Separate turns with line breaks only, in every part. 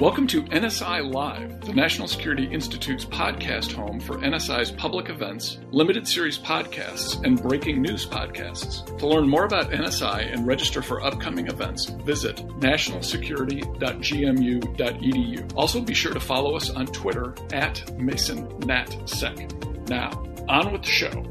Welcome to NSI Live, the National Security Institute's podcast home for NSI's public events, limited series podcasts, and breaking news podcasts. To learn more about NSI and register for upcoming events, visit nationalsecurity.gmu.edu. Also, be sure to follow us on Twitter at MasonNatSec. Now, on with the show.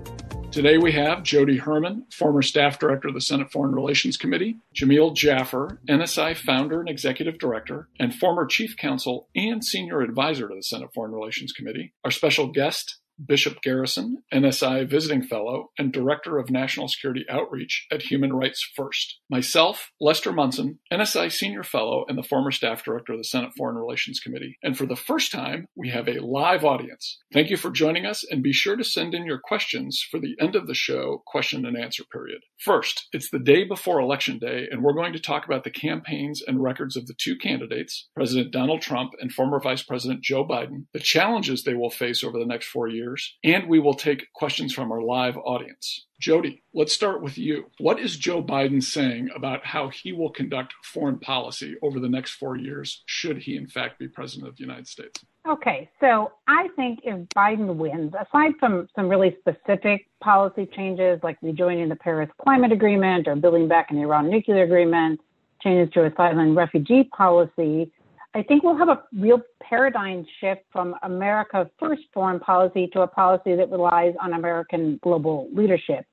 Today we have Jody Herman, former staff director of the Senate Foreign Relations Committee, Jamil Jaffer, NSI founder and executive director, and former chief counsel and senior advisor to the Senate Foreign Relations Committee. Our special guest, Bishop Garrison, NSI Visiting Fellow and Director of National Security Outreach at Human Rights First. Myself, Lester Munson, NSI Senior Fellow and the former Staff Director of the Senate Foreign Relations Committee. And for the first time, we have a live audience. Thank you for joining us and be sure to send in your questions for the end of the show question and answer period. First, it's the day before Election Day, and we're going to talk about the campaigns and records of the two candidates, President Donald Trump and former Vice President Joe Biden, the challenges they will face over the next four years years, and we will take questions from our live audience. Jody, let's start with you. What is Joe Biden saying about how he will conduct foreign policy over the next four years, should he in fact be president of the United States?
Okay, so I think if Biden wins, aside from some really specific policy changes like rejoining the Paris Climate Agreement or building back an Iran nuclear agreement, changes to asylum and refugee policy, I think we'll have a real paradigm shift from America first foreign policy to a policy that relies on American global leadership.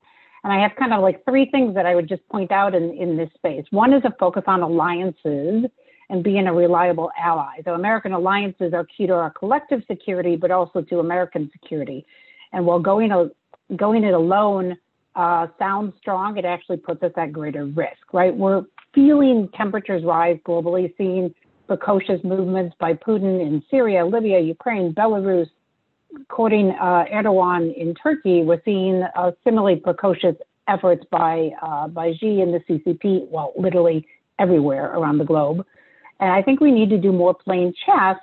And I have kind of like three things that I would just point out in, in this space. One is a focus on alliances and being a reliable ally. So American alliances are key to our collective security, but also to American security. And while going, a, going it alone uh, sounds strong, it actually puts us at greater risk, right? We're feeling temperatures rise globally, seeing precocious movements by Putin in Syria, Libya, Ukraine, Belarus, quoting uh, Erdogan in Turkey, we're seeing uh, similarly precocious efforts by uh, by Xi and the CCP, well, literally everywhere around the globe. And I think we need to do more plain chess,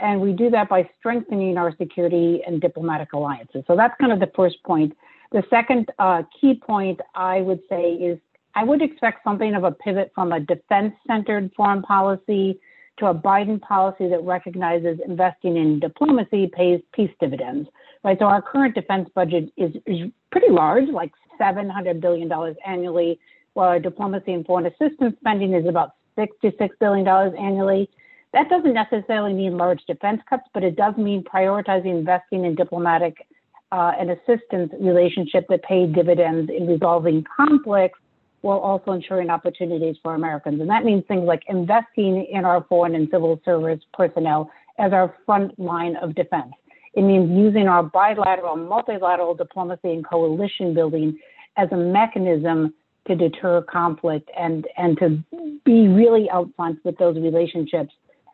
and we do that by strengthening our security and diplomatic alliances. So that's kind of the first point. The second uh, key point I would say is I would expect something of a pivot from a defense-centered foreign policy to a Biden policy that recognizes investing in diplomacy pays peace dividends, right? So our current defense budget is, is pretty large, like $700 billion annually, while our diplomacy and foreign assistance spending is about $66 billion annually. That doesn't necessarily mean large defense cuts, but it does mean prioritizing investing in diplomatic uh, and assistance relationships that pay dividends in resolving conflicts while also ensuring opportunities for Americans. And that means things like investing in our foreign and civil service personnel as our front line of defense. It means using our bilateral, multilateral diplomacy and coalition building as a mechanism to deter conflict and, and to be really out front with those relationships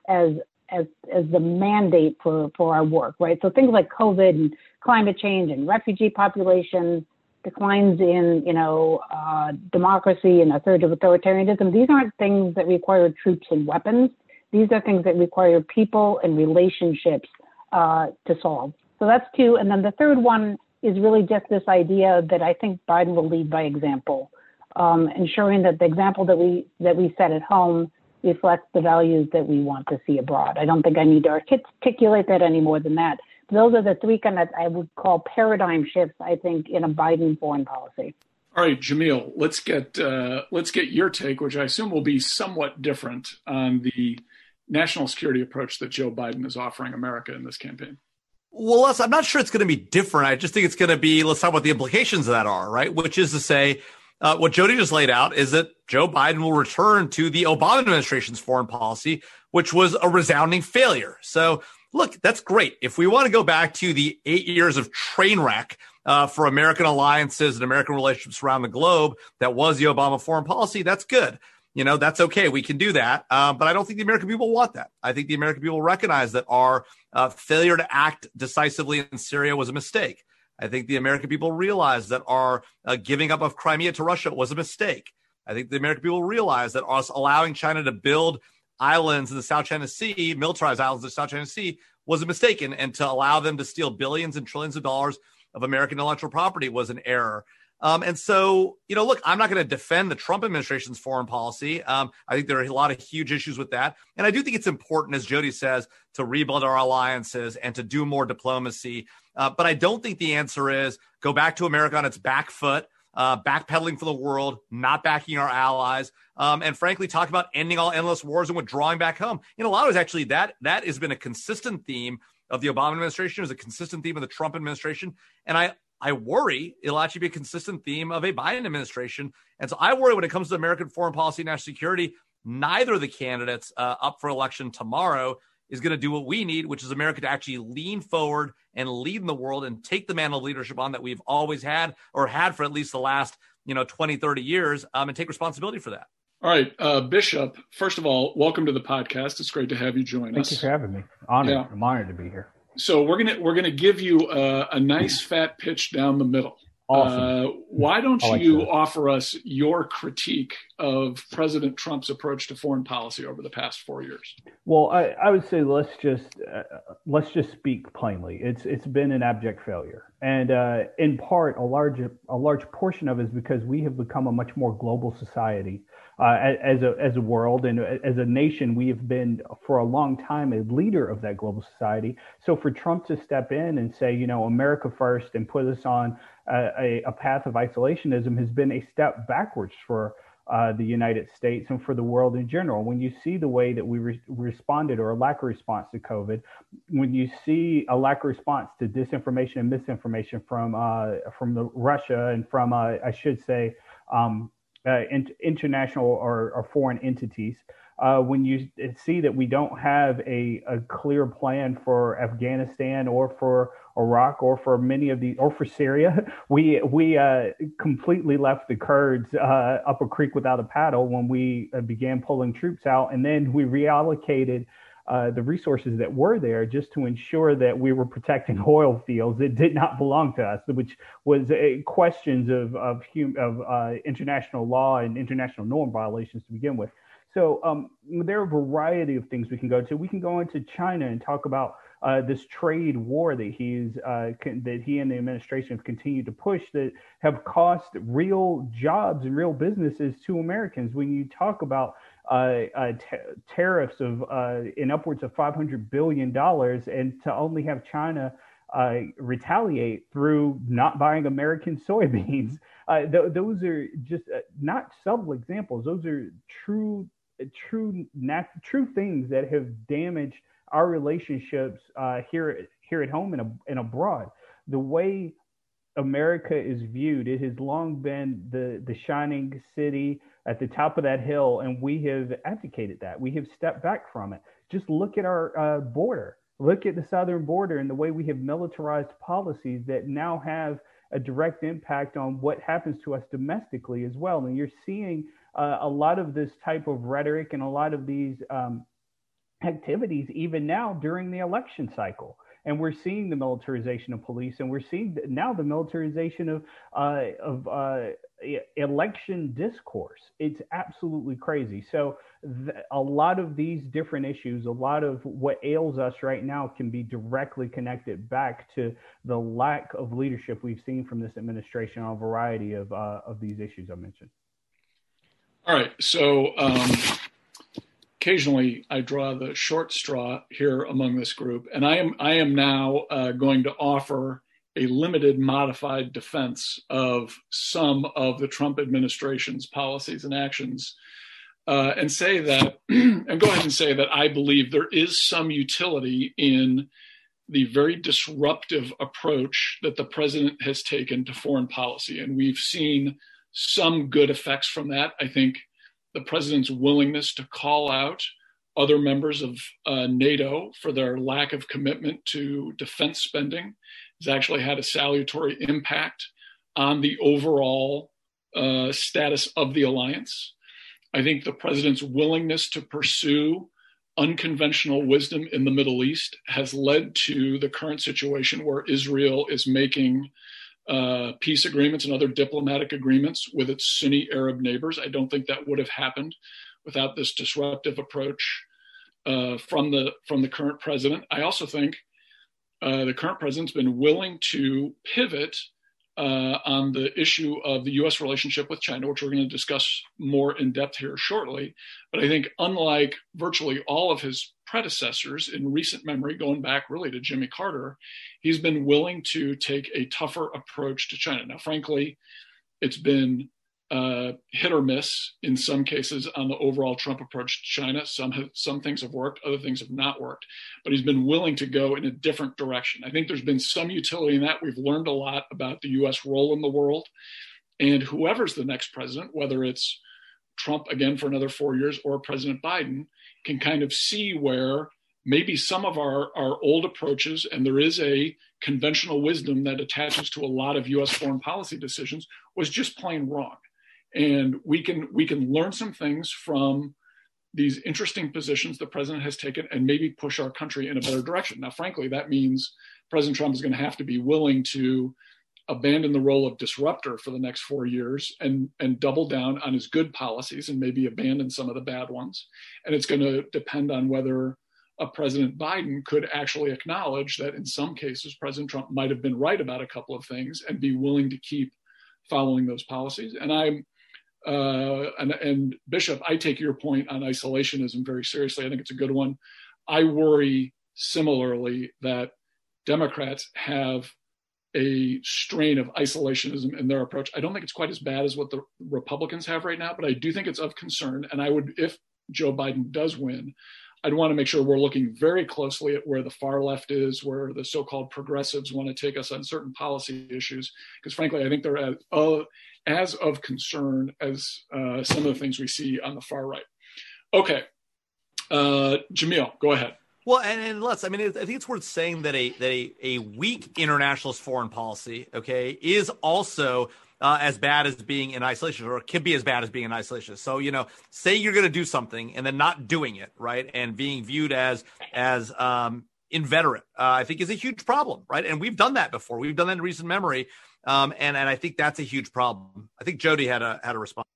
as as as the mandate for for our work, right? So things like COVID and climate change and refugee populations, declines in, you know, uh, democracy and a surge of authoritarianism, these aren't things that require troops and weapons. These are things that require people and relationships uh, to solve. So that's two. And then the third one is really just this idea that I think Biden will lead by example, um, ensuring that the example that we that we set at home reflects the values that we want to see abroad. I don't think I need to articulate that any more than that those are the three kind of I would call paradigm shifts. I think in a Biden foreign policy.
All right, Jamil, let's get uh, let's get your take, which I assume will be somewhat different on the national security approach that Joe Biden is offering America in this campaign.
Well, Les, I'm not sure it's going to be different. I just think it's going to be. Let's talk about the implications of that are right, which is to say. Uh, what Jody just laid out is that Joe Biden will return to the Obama administration's foreign policy, which was a resounding failure. So look, that's great. If we want to go back to the eight years of train wreck uh, for American alliances and American relationships around the globe that was the Obama foreign policy, that's good. You know, that's okay. We can do that. Uh, but I don't think the American people want that. I think the American people recognize that our uh, failure to act decisively in Syria was a mistake. I think the American people realize that our uh, giving up of Crimea to Russia was a mistake. I think the American people realize that us allowing China to build islands in the South China Sea, militarized islands in the South China Sea, was a mistake. And, and to allow them to steal billions and trillions of dollars of American intellectual property was an error. Um, and so, you know, look, I'm not going to defend the Trump administration's foreign policy. Um, I think there are a lot of huge issues with that. And I do think it's important, as Jody says, to rebuild our alliances and to do more diplomacy. Uh, but I don't think the answer is go back to America on its back foot, uh, backpedaling for the world, not backing our allies, um, and frankly, talk about ending all endless wars and withdrawing back home. In a lot of ways, actually, that that has been a consistent theme of the Obama administration, is a consistent theme of the Trump administration, and I I worry it'll actually be a consistent theme of a Biden administration. And so I worry when it comes to American foreign policy and national security, neither of the candidates uh, up for election tomorrow is going to do what we need, which is America to actually lean forward and lead in the world and take the mantle of leadership on that we've always had or had for at least the last, you know, 20, 30 years um, and take responsibility for that.
All right, uh, Bishop. First of all, welcome to the podcast. It's great to have you join
Thank
us.
Thank you for having me. Honored. Yeah. I'm honored to be here.
So we're gonna we're gonna give you a, a nice fat pitch down the middle. Awesome. Uh, why don't like you that. offer us your critique of President Trump's approach to foreign policy over the past four years?
Well, I, I would say let's just uh, let's just speak plainly. It's it's been an abject failure, and uh, in part, a large a large portion of it is because we have become a much more global society uh, as a as a world and as a nation, we have been for a long time a leader of that global society. So for Trump to step in and say, you know, America first and put us on a, a path of isolationism has been a step backwards for uh, the United States and for the world in general. When you see the way that we re- responded or a lack of response to COVID, when you see a lack of response to disinformation and misinformation from uh, from the Russia and from uh, I should say um, uh, in, international or, or, foreign entities. Uh, when you see that we don't have a, a, clear plan for Afghanistan or for Iraq or for many of the or for Syria, we we uh, completely left the Kurds uh, up a creek without a paddle when we uh, began pulling troops out, and then we reallocated uh, the resources that were there just to ensure that we were protecting oil fields that did not belong to us, which was a, questions of of, hum, of uh, international law and international norm violations to begin with. So um, there are a variety of things we can go to. We can go into China and talk about uh, this trade war that he's uh, con- that he and the administration have continued to push that have cost real jobs and real businesses to Americans. When you talk about uh, uh, t- tariffs of uh, in upwards of 500 billion dollars, and to only have China uh, retaliate through not buying American soybeans. Uh, th- those are just uh, not subtle examples. Those are true, true, true things that have damaged our relationships here here at home and, and abroad. The way America is viewed, it has long been the the shining city at the top of that hill, and we have advocated that. We have stepped back from it. Just look at our uh, border. Look at the southern border and the way we have militarized policies that now have a direct impact on what happens to us domestically as well. And you're seeing uh, a lot of this type of rhetoric and a lot of these um, activities even now during the election cycle and we're seeing the militarization of police, and we're seeing now the militarization of uh, of uh, election discourse. It's absolutely crazy. So th- a lot of these different issues, a lot of what ails us right now, can be directly connected back to the lack of leadership we've seen from this administration on a variety of uh, of these issues I mentioned.
All right, so. Um occasionally I draw the short straw here among this group, and I am I am now uh, going to offer a limited modified defense of some of the Trump administration's policies and actions, uh, and say that and go ahead and say that I believe there is some utility in the very disruptive approach that the president has taken to foreign policy, and we've seen some good effects from that. I think the president's willingness to call out other members of uh, NATO for their lack of commitment to defense spending has actually had a salutary impact on the overall uh, status of the alliance. I think the president's willingness to pursue unconventional wisdom in the Middle East has led to the current situation where Israel is making uh, peace agreements and other diplomatic agreements with its Sunni Arab neighbors. I don't think that would have happened without this disruptive approach uh, from the from the current president. I also think uh, the current president's been willing to pivot uh, on the issue of the U.S. relationship with China, which we're going to discuss more in depth here shortly. But I think, unlike virtually all of his predecessors in recent memory, going back really to Jimmy Carter, he's been willing to take a tougher approach to China. Now, frankly, it's been uh, hit or miss in some cases on the overall Trump approach to China. Some have, some things have worked, other things have not worked. But he's been willing to go in a different direction. I think there's been some utility in that. We've learned a lot about the U.S. role in the world, and whoever's the next president, whether it's Trump again for another four years or President Biden, can kind of see where maybe some of our, our old approaches, and there is a conventional wisdom that attaches to a lot of US foreign policy decisions, was just plain wrong and we can we can learn some things from these interesting positions the president has taken and maybe push our country in a better direction. Now, frankly, that means President Trump is going to have to be willing to abandon the role of disruptor for the next four years and and double down on his good policies and maybe abandon some of the bad ones. And it's going to depend on whether a President Biden could actually acknowledge that in some cases President Trump might have been right about a couple of things and be willing to keep following those policies. And I'm uh, and, and, Bishop, I take your point on isolationism very seriously. I think it's a good one. I worry similarly that Democrats have a strain of isolationism in their approach. I don't think it's quite as bad as what the Republicans have right now, but I do think it's of concern. And I would, if Joe Biden does win, I'd want to make sure we're looking very closely at where the far left is, where the so-called progressives want to take us on certain policy issues, because frankly, I think they're at, uh, as of concern as uh, some of the things we see on the far right. Okay, uh, Jamil, go ahead.
Well, and, and let's, I mean, I think it's worth saying that a that a, a weak internationalist foreign policy, okay, is also uh, as bad as being in isolation, or it can be as bad as being in isolation. So, you know, say you're going to do something and then not doing it, right, and being viewed as as um, inveterate, uh, I think is a huge problem, right? And we've done that before. We've done that in recent memory, um, and and I think that's a huge problem. I think Jody had a had a response.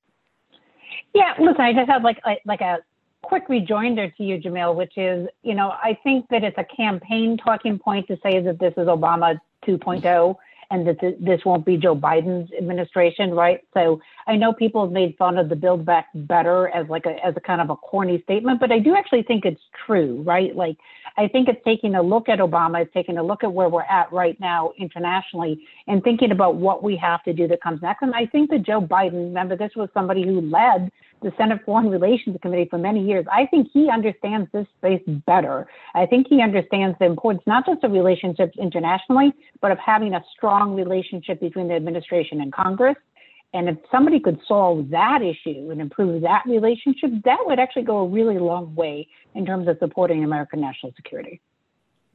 Yeah, listen, I just have like a, like a quick rejoinder to you, Jamil, which is, you know, I think that it's a campaign talking point to say that this is Obama 2.0 and that this won't be Joe Biden's administration, right? So I know people have made fun of the Build Back Better as like a as a kind of a corny statement, but I do actually think it's true, right? Like I think it's taking a look at Obama, it's taking a look at where we're at right now internationally, and thinking about what we have to do that comes next. And I think that Joe Biden, remember, this was somebody who led the Senate Foreign Relations Committee for many years. I think he understands this space better. I think he understands the importance not just of relationships internationally, but of having a strong relationship between the administration and Congress. And if somebody could solve that issue and improve that relationship, that would actually go a really long way in terms of supporting American national security.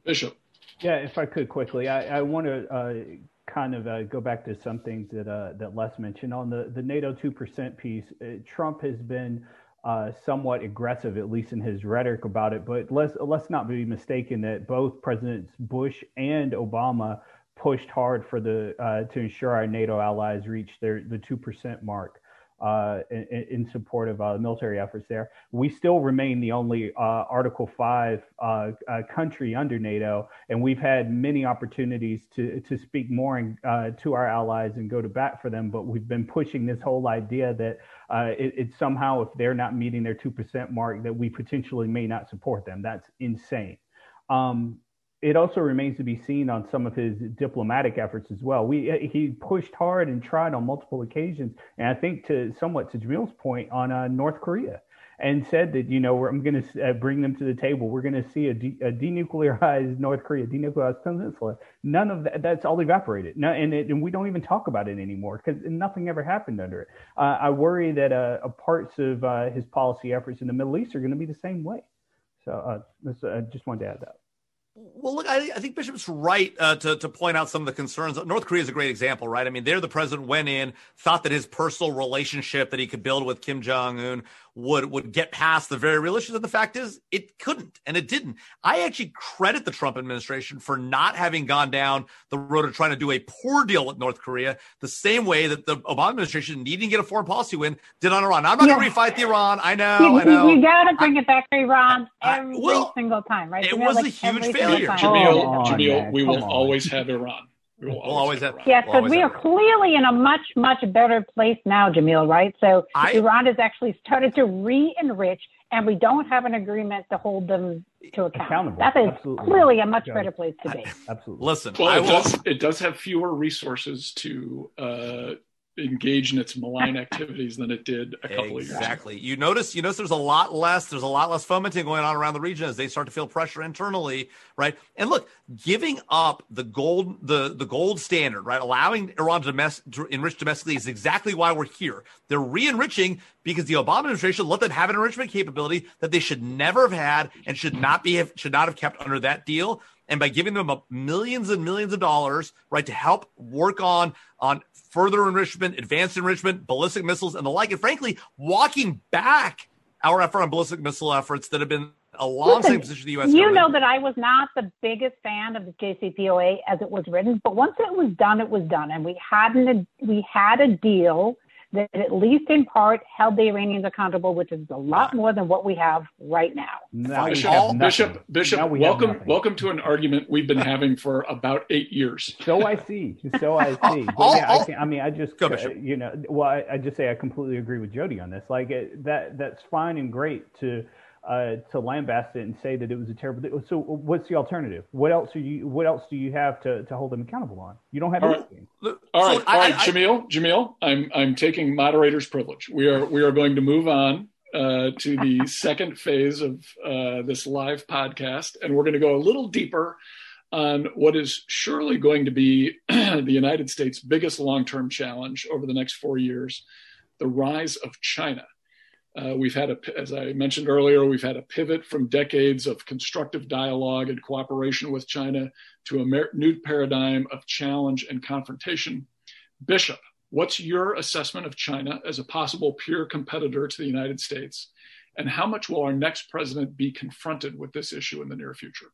Bishop.
Yeah, if I could quickly, I, I want to uh, kind of uh, go back to some things that uh, that Les mentioned on the the NATO two percent piece. Uh, Trump has been uh, somewhat aggressive, at least in his rhetoric about it. But let's let's not be mistaken that both Presidents Bush and Obama pushed hard for the uh, to ensure our NATO allies reach their the two percent mark uh, in, in, support of uh, military efforts there. We still remain the only uh, Article 5 uh, uh, country under NATO, and we've had many opportunities to, to speak more in, uh, to our allies and go to bat for them, but we've been pushing this whole idea that it, it, somehow, if they're not meeting their 2% mark, that we potentially may not support them. That's insane. Um, it also remains to be seen on some of his diplomatic efforts as well. We he pushed hard and tried on multiple occasions, and I think to somewhat to Jamil's point on uh, North Korea, and said that you know I'm going to uh, bring them to the table. We're going to see a, de- a, denuclearized North Korea, denuclearized peninsula. None of that. That's all evaporated. No, and, it, and we don't even talk about it anymore because nothing ever happened under it. Uh, I worry that uh, parts of uh, his policy efforts in the Middle East are going to be the same way. So uh, I just wanted to add that.
Well, look, I, I, think Bishop's right uh, to, to point out some of the concerns. North Korea is a great example, right? I mean, there the president went in, thought that his personal relationship that he could build with Kim Jong Un would would get past the very real issues. And the fact is, it couldn't, and it didn't. I actually credit the Trump administration for not having gone down the road of trying to do a poor deal with North Korea, the same way that the Obama administration, needing to get a foreign policy win, did on Iran. I'm not yeah. going to refight the Iran. I know.
You,
I know.
You got to bring I, it back to Iran every I, well, single time, right?
it you know, was like a huge failure.
Jamil, oh, Jamil, we will man, always have Iran. We'll,
we'll always have.
Yes, because
we'll
we are clearly in a much, much better place now, Jamil, right? So
I-
Iran has actually started to re enrich, and we don't have an agreement to hold them to account.
Accountable.
That is
Absolutely.
clearly a much
Yeah.
better place to be.
Absolutely.
Listen,
Well,
I
it
will.
does, it does have fewer resources to uh, engage in its malign activities than it did a couple of years ago.
Exactly. You notice you notice there's a lot less there's a lot less fomenting going on around the region as they start to feel pressure internally, right? And look, giving up the gold the the gold standard, right? Allowing Iran to, domest, to enrich domestically is exactly why we're here. They're re-enriching because the Obama administration let them have an enrichment capability that they should never have had and should not be have, should not have kept under that deal. And by giving them up millions and millions of dollars, right, to help work on on further enrichment, advanced enrichment, ballistic missiles, and the like, and frankly, walking back our effort on ballistic missile efforts that have been a long-standing
Listen,
position of the U.S.
You
government.
know that I was not the biggest fan of the JCPOA as it was written, but once it was done, it was done, and we had an, we had a deal that at least in part held the Iranians accountable, which is a lot more than what we have right now.
Now we
Bishop,
have.
Bishop, Bishop,
Now we
welcome, welcome to an argument we've been having for about eight years.
So I see. So I see. But
I'll-
yeah, I, can, I mean, I just,
Go,
uh, you know, well, I, I just say I completely agree with Jody on this. Like it, that, that's fine and great to, uh, to lambast it and say that it was a terrible. So what's the alternative? What else are you? What else do you have to, to hold them accountable on? You don't have
All right.
anything.
Look,
All
so
right,
I-
all right,
I- I-
Jamil, Jamil, I'm I'm taking moderator's privilege. We are we are going to move on uh, to the second phase of uh, this live podcast, and we're going to go a little deeper on what is surely going to be the United States' biggest long-term challenge over the next four years: the rise of China. Uh, we've had a, as I mentioned earlier, we've had a pivot from decades of constructive dialogue and cooperation with China to a mer- new paradigm of challenge and confrontation. Bishop, what's your assessment of China as a possible peer competitor to the United States? And how much will our next president be confronted with this issue in the near future?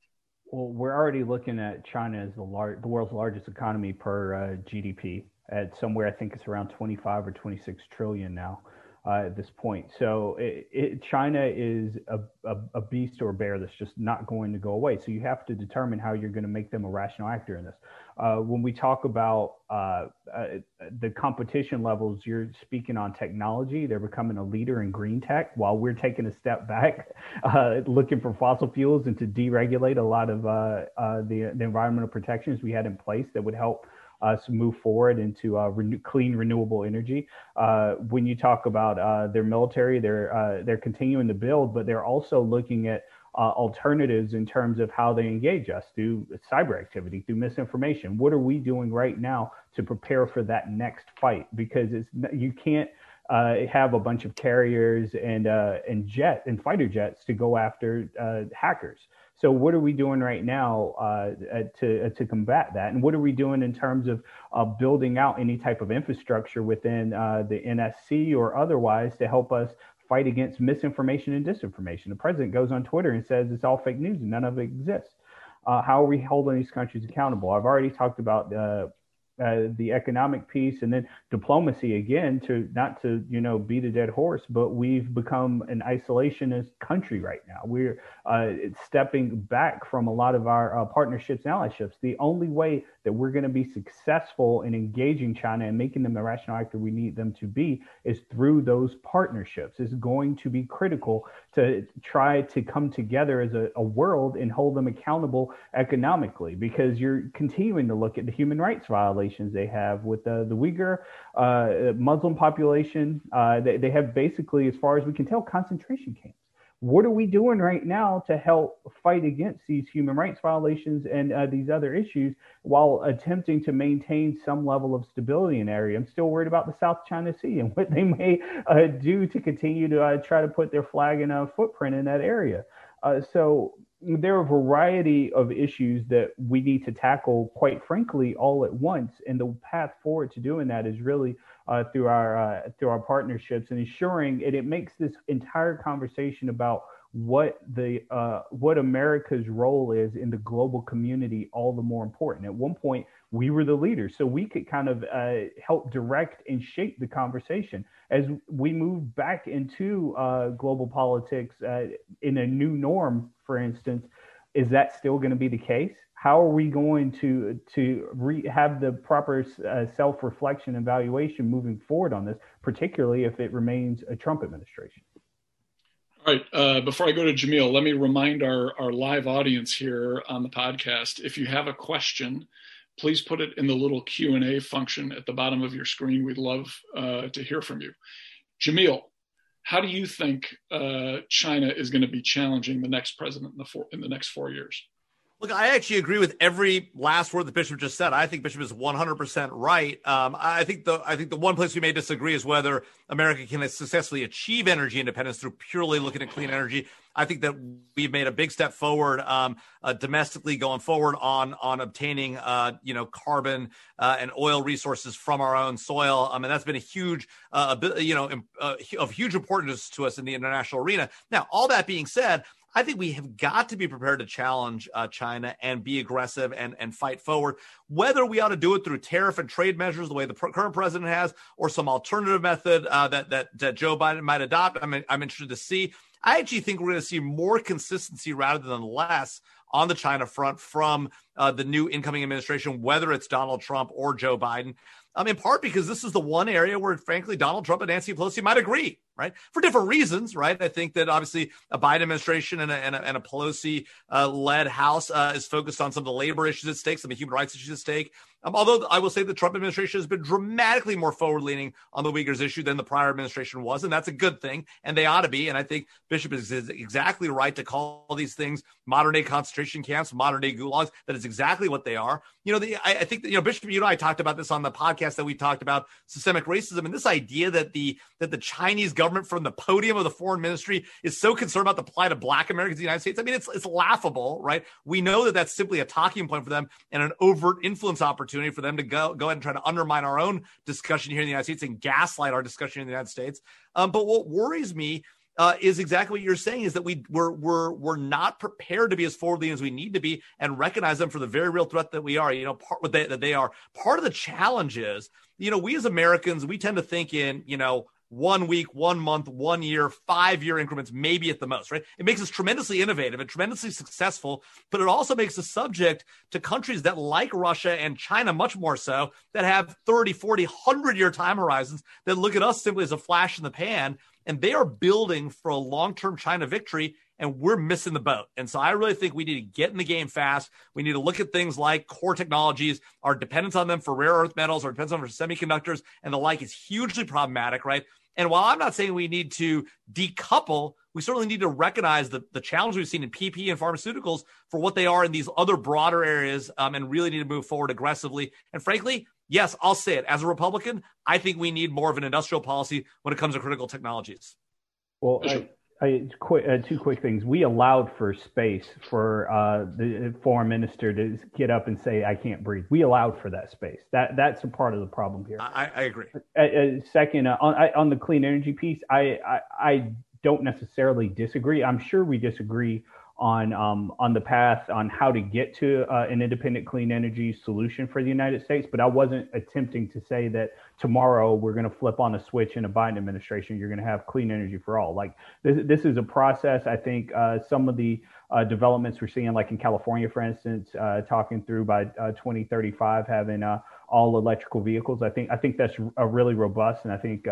Well, we're already looking at China as the, lar- the world's largest economy per uh, GDP at somewhere I think it's around 25 or 26 trillion now uh, at this point. So it, it, China is a, a, a beast or a bear that's just not going to go away. So you have to determine how you're going to make them a rational actor in this. Uh, when we talk about uh, uh, the competition levels, you're speaking on technology. They're becoming a leader in green tech while we're taking a step back, uh, looking for fossil fuels and to deregulate a lot of uh, the, the environmental protections we had in place that would help us move forward into uh, clean, renewable energy. Uh, when you talk about uh, their military, they're they're continuing to build, but they're also looking at uh, alternatives in terms of how they engage us through cyber activity, through misinformation. What are we doing right now to prepare for that next fight? Because it's you can't uh, have a bunch of carriers and uh, and jet and fighter jets to go after hackers. So what are we doing right now uh, to uh, to combat that? And what are we doing in terms of uh, building out any type of infrastructure within uh, the NSC or otherwise to help us fight against misinformation and disinformation? The president goes on Twitter and says it's all fake news and none of it exists. Uh, how are we holding these countries accountable? I've already talked about uh, uh, the economic piece and then diplomacy again to not to you know beat a dead horse but we've become an isolationist country right now we're uh, stepping back from a lot of our uh, partnerships and allyships the only way that we're going to be successful in engaging china and making them the rational actor we need them to be is through those partnerships it's going to be critical to try to come together as a, a world and hold them accountable economically because you're continuing to look at the human rights violations they have with the, the Uyghur uh, Muslim population. Uh, they, they have basically, as far as we can tell, concentration camps. What are we doing right now to help fight against these human rights violations and uh, these other issues while attempting to maintain some level of stability in the area? I'm still worried about the South China Sea and what they may uh, do to continue to uh, try to put their flag and a footprint in that area. Uh, so there are a variety of issues that we need to tackle, quite frankly, all at once. And the path forward to doing that is really uh, through our uh, through our partnerships and ensuring it, it makes this entire conversation about what the uh, what America's role is in the global community all the more important. At one point, we were the leaders, so we could kind of uh, help direct and shape the conversation as we move back into uh, global politics uh, in a new norm. For instance, is that still going to be the case? How are we going to to re- have the proper uh, self reflection and evaluation moving forward on this, particularly if it remains a Trump administration?
All right. Uh, before I go to Jamil, let me remind our, our live audience here on the podcast, if you have a question, please put it in the little Q&A function at the bottom of your screen. We'd love uh, to hear from you. Jamil, how do you think uh, China is going to be challenging the next president in the, four, in the next four years?
Look, I actually agree with every last word that Bishop just said. I think Bishop is 100% right. Um, I think the I think the one place we may disagree is whether America can successfully achieve energy independence through purely looking at clean energy. I think that we've made a big step forward um, uh, domestically going forward on on obtaining uh, you know carbon uh, and oil resources from our own soil. I mean that's been a huge uh, you know uh, of huge importance to us in the international arena. Now, all that being said. I think we have got to be prepared to challenge uh, China and be aggressive and, and fight forward. Whether we ought to do it through tariff and trade measures, the way the pr- current president has, or some alternative method uh, that, that that Joe Biden might adopt, I'm I'm interested to see. I actually think we're going to see more consistency rather than less on the China front from uh, the new incoming administration, whether it's Donald Trump or Joe Biden. Um, in part because this is the one area where, frankly, Donald Trump and Nancy Pelosi might agree right? For different reasons, right? I think that obviously a Biden administration and a, and a, and a Pelosi uh, led House uh, is focused on some of the labor issues at stake, some of the human rights issues at stake. Um, although I will say the Trump administration has been dramatically more forward leaning on the Uyghurs issue than the prior administration was, and that's a good thing, and they ought to be. And I think Bishop is, is exactly right to call these things modern day concentration camps, modern day gulags. That is exactly what they are. You know, the, I, I think that you know Bishop, you know, I talked about this on the podcast that we talked about systemic racism and this idea that the that the Chinese government government from the podium of the foreign ministry is so concerned about the plight of black Americans in the United States. I mean, it's, it's laughable, right? We know that that's simply a talking point for them and an overt influence opportunity for them to go, go ahead and try to undermine our own discussion here in the United States and gaslight our discussion in the United States. Um, but what worries me uh, is exactly what you're saying is that we we're we're we're not prepared to be as forwardly as we need to be and recognize them for the very real threat that we are. You know, part what they, that they are. Part of the challenge is, you know, we as Americans we tend to think in you know one week, one month, one year, five year increments, maybe at the most, right? It makes us tremendously innovative and tremendously successful, but it also makes us subject to countries that, like Russia and China, much more so, that have 30, 40, 100 year time horizons that look at us simply as a flash in the pan. And they are building for a long term China victory and we're missing the boat. And so I really think we need to get in the game fast. We need to look at things like core technologies, our dependence on them for rare earth metals, our dependence on them for semiconductors, and the like is hugely problematic, right? And while I'm not saying we need to decouple, we certainly need to recognize the, the challenge we've seen in PP and pharmaceuticals for what they are in these other broader areas um, and really need to move forward aggressively. And frankly, yes, I'll say it. As a Republican, I think we need more of an industrial policy when it comes to critical technologies.
Well, I, I, quick, uh, two quick things. We allowed for space for uh, the foreign minister to get up and say, "I can't breathe." We allowed for that space. That that's a part of the problem here.
I, I agree.
Uh, uh second, uh, on on the clean energy piece, I, I I don't necessarily disagree. I'm sure we disagree on um, on the path on how to get to uh, an independent clean energy solution for the United States. But I wasn't attempting to say that tomorrow we're going to flip on a switch in a Biden administration. You're going to have clean energy for all. Like this, this is a process. I think uh, some of the uh, developments we're seeing, like in California, for instance, uh, talking through by uh, 2035 having uh, all electrical vehicles. I think I think that's a really robust, and I think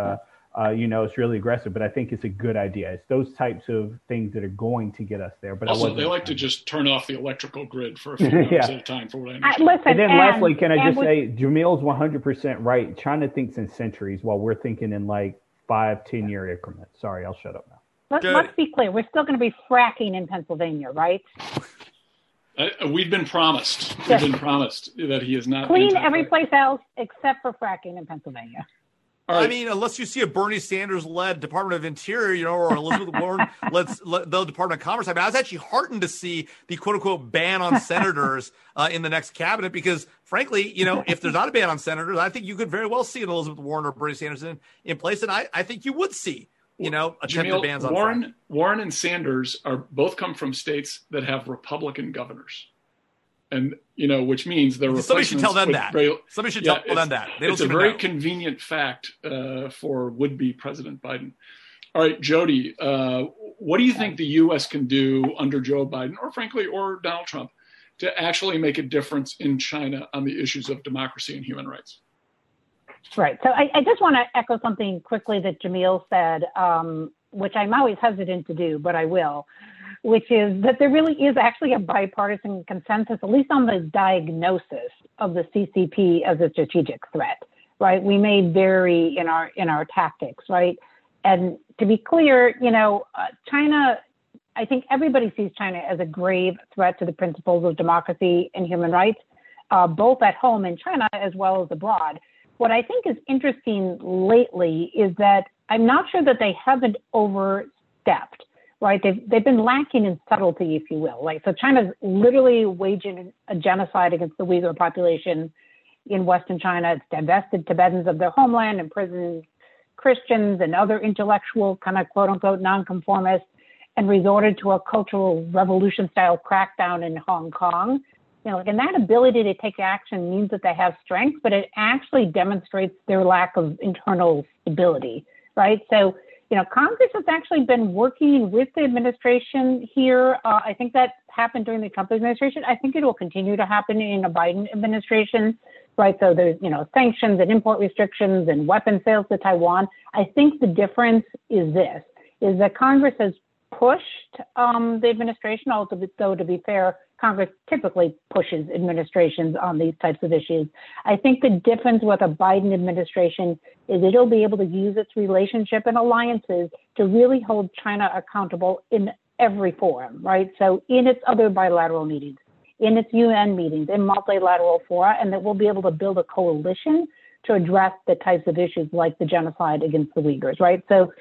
uh, you know, it's really aggressive, but I think it's a good idea. It's those types of things that are going to get us there. But
also, they like to just turn off the electrical grid for a few minutes yeah. at a time, for what I understand.
Uh, listen,
and then
and,
lastly, can I just say, Jamil's 100% right. China thinks in centuries while we're thinking in like five, 10 year increments. Sorry, I'll shut up now.
Let, us be clear. We're still going to be fracking in Pennsylvania, right?
Uh, we've been promised. We've been promised that he is not
clean every place else except for fracking in Pennsylvania.
Right. I mean, unless you see a Bernie Sanders led Department of Interior, you know, or Elizabeth Warren led the Department of Commerce. I mean, I was actually heartened to see the quote unquote ban on senators uh, in the next cabinet because, frankly, you know, if there's not a ban on senators, I think you could very well see an Elizabeth Warren or Bernie Sanders in, in place. And I, I think you would see, you know, attempted Jamil, bans on
Warren, Warren and Sanders are both come from states that have Republican governors and you know, which means there were
somebody should tell them that. Very, somebody should yeah, tell them that.
They it's a very know. convenient fact uh, for would-be President Biden. All right, Jody, uh, what do you think the U.S. can do under Joe Biden, or frankly, or Donald Trump, to actually make a difference in China on the issues of democracy and human rights?
Right. So I, I just want to echo something quickly that Jamil said, um, which I'm always hesitant to do, but I will, which is that there really is actually a bipartisan consensus, at least on the diagnosis of the CCP as a strategic threat. Right. We may vary in our in our tactics. Right. And to be clear, you know, uh, China. I think everybody sees China as a grave threat to the principles of democracy and human rights, uh, both at home in China as well as abroad what I think is interesting lately is that I'm not sure that they haven't overstepped, right? They've, they've been lacking in subtlety, if you will. Like, so China's literally waging a genocide against the Uyghur population in Western China. It's divested Tibetans of their homeland, imprisoned Christians and other intellectual kind of quote unquote nonconformists, and resorted to a cultural revolution style crackdown in Hong Kong you know, and that ability to take action means that they have strength, but it actually demonstrates their lack of internal stability, right? So, you know, Congress has actually been working with the administration here. Uh, I think that happened during the Trump administration. I think it will continue to happen in a Biden administration, right? So there's, you know, sanctions and import restrictions and weapon sales to Taiwan. I think the difference is this, is that Congress has pushed um, the administration, although to be fair, Congress typically pushes administrations on these types of issues. I think the difference with a Biden administration is it'll be able to use its relationship and alliances to really hold China accountable in every forum, right? So in its other bilateral meetings, in its UN meetings, in multilateral fora, and that we'll be able to build a coalition to address the types of issues like the genocide against the Uyghurs, right? So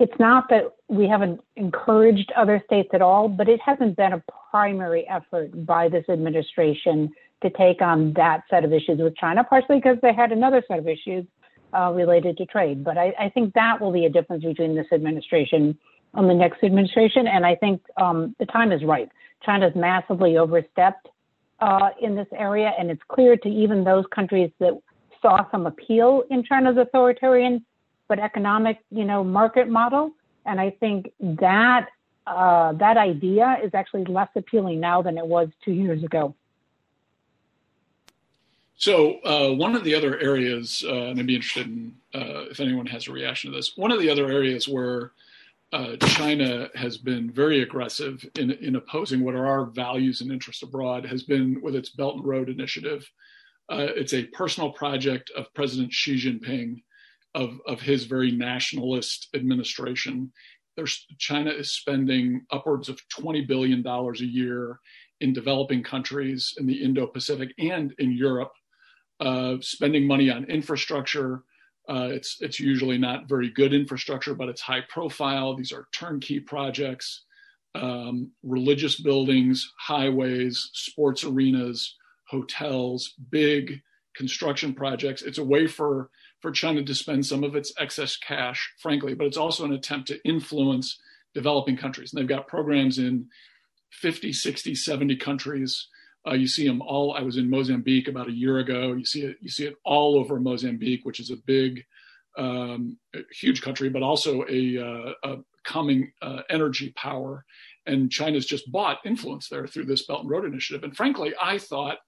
it's not that we haven't encouraged other states at all, but it hasn't been a primary effort by this administration to take on that set of issues with China, partially because they had another set of issues uh, related to trade. But I, I, think that will be a difference between this administration and the next administration. And I think um, the time is right. China's massively overstepped uh, in this area, and it's clear to even those countries that saw some appeal in China's authoritarian but economic, you know, market model. And I think that uh, that idea is actually less appealing now than it was two years ago.
So uh, one of the other areas, uh, and I'd be interested in uh, if anyone has a reaction to this. One of the other areas where uh, China has been very aggressive in, in opposing what are our values and interests abroad has been with its Belt and Road Initiative. Uh, it's a personal project of President Xi Jinping of, of his very nationalist administration. There's, China is spending upwards of $20 billion a year in developing countries in the Indo Pacific and in Europe, uh, spending money on infrastructure. Uh, it's, it's usually not very good infrastructure, but it's high profile. These are turnkey projects, um, religious buildings, highways, sports arenas, hotels, big construction projects. It's a way for for China to spend some of its excess cash, frankly, but it's also an attempt to influence developing countries. And they've got programs in 50, 60, 70 countries. Uh, you see them all. I was in Mozambique about a year ago. You see it. You see it all over Mozambique, which is a big, um, huge country, but also a, uh, a coming uh, energy power. And China's just bought influence there through this Belt and Road Initiative. And frankly, I thought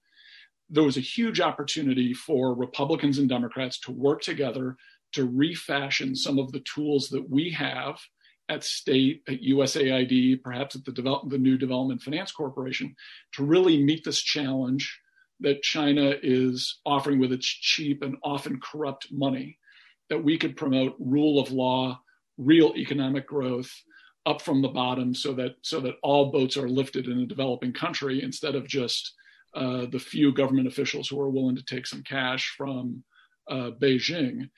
there was a huge opportunity for Republicans and Democrats to work together to refashion some of the tools that we have at state, at USAID, perhaps at the, develop, the new Development Finance Corporation, to really meet this challenge that China is offering with its cheap and often corrupt money, that we could promote rule of law, real economic growth up from the bottom so that so that all boats are lifted in a developing country instead of just uh, the few government officials who are willing to take some cash from uh, Beijing.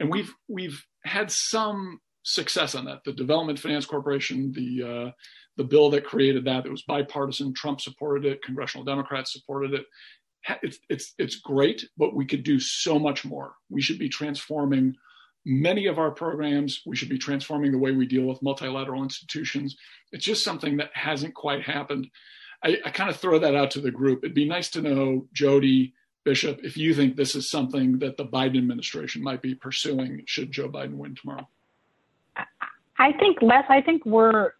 And we've we've had some success on that. The Development Finance Corporation, the uh, the bill that created that, it was bipartisan. Trump supported it. Congressional Democrats supported it. It's it's it's great, but we could do so much more. We should be transforming many of our programs. We should be transforming the way we deal with multilateral institutions. It's just something that hasn't quite happened. I, I kind of throw that out to the group. It'd be nice to know, Jody, Bishop, if you think this is something that the Biden administration might be pursuing should Joe Biden win tomorrow.
I think less. I think we're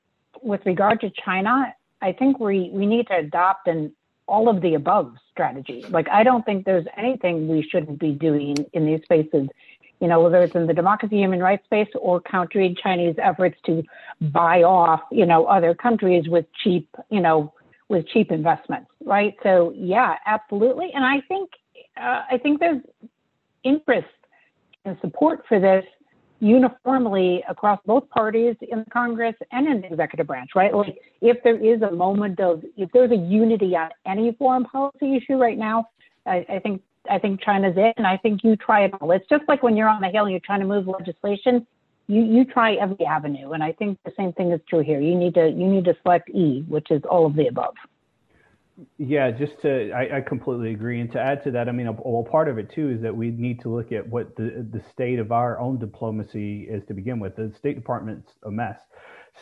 with regard to China, I think we, we need to adopt an all of the above strategy. Like, I don't think there's anything we shouldn't be doing in these spaces, you know, whether it's in the democracy, human rights space or countering Chinese efforts to buy off, you know, other countries with cheap, you know, with cheap investments, right? So, yeah, absolutely. And I think, uh, I think there's interest and support for this uniformly across both parties in Congress and in the executive branch, right? Like if there is a moment of, if there's a unity on any foreign policy issue right now, I, I think I think China's it, and I think you try it all. It's just like when you're on the Hill and you're trying to move legislation, you you try every avenue, and I think the same thing is true here. You need to you need to select E, which is all of the above.
Yeah, just to, I, I, completely agree. And to add to that, I mean, a, well, part of it too is that we need to look at what the the state of our own diplomacy is to begin with. The State Department's a mess.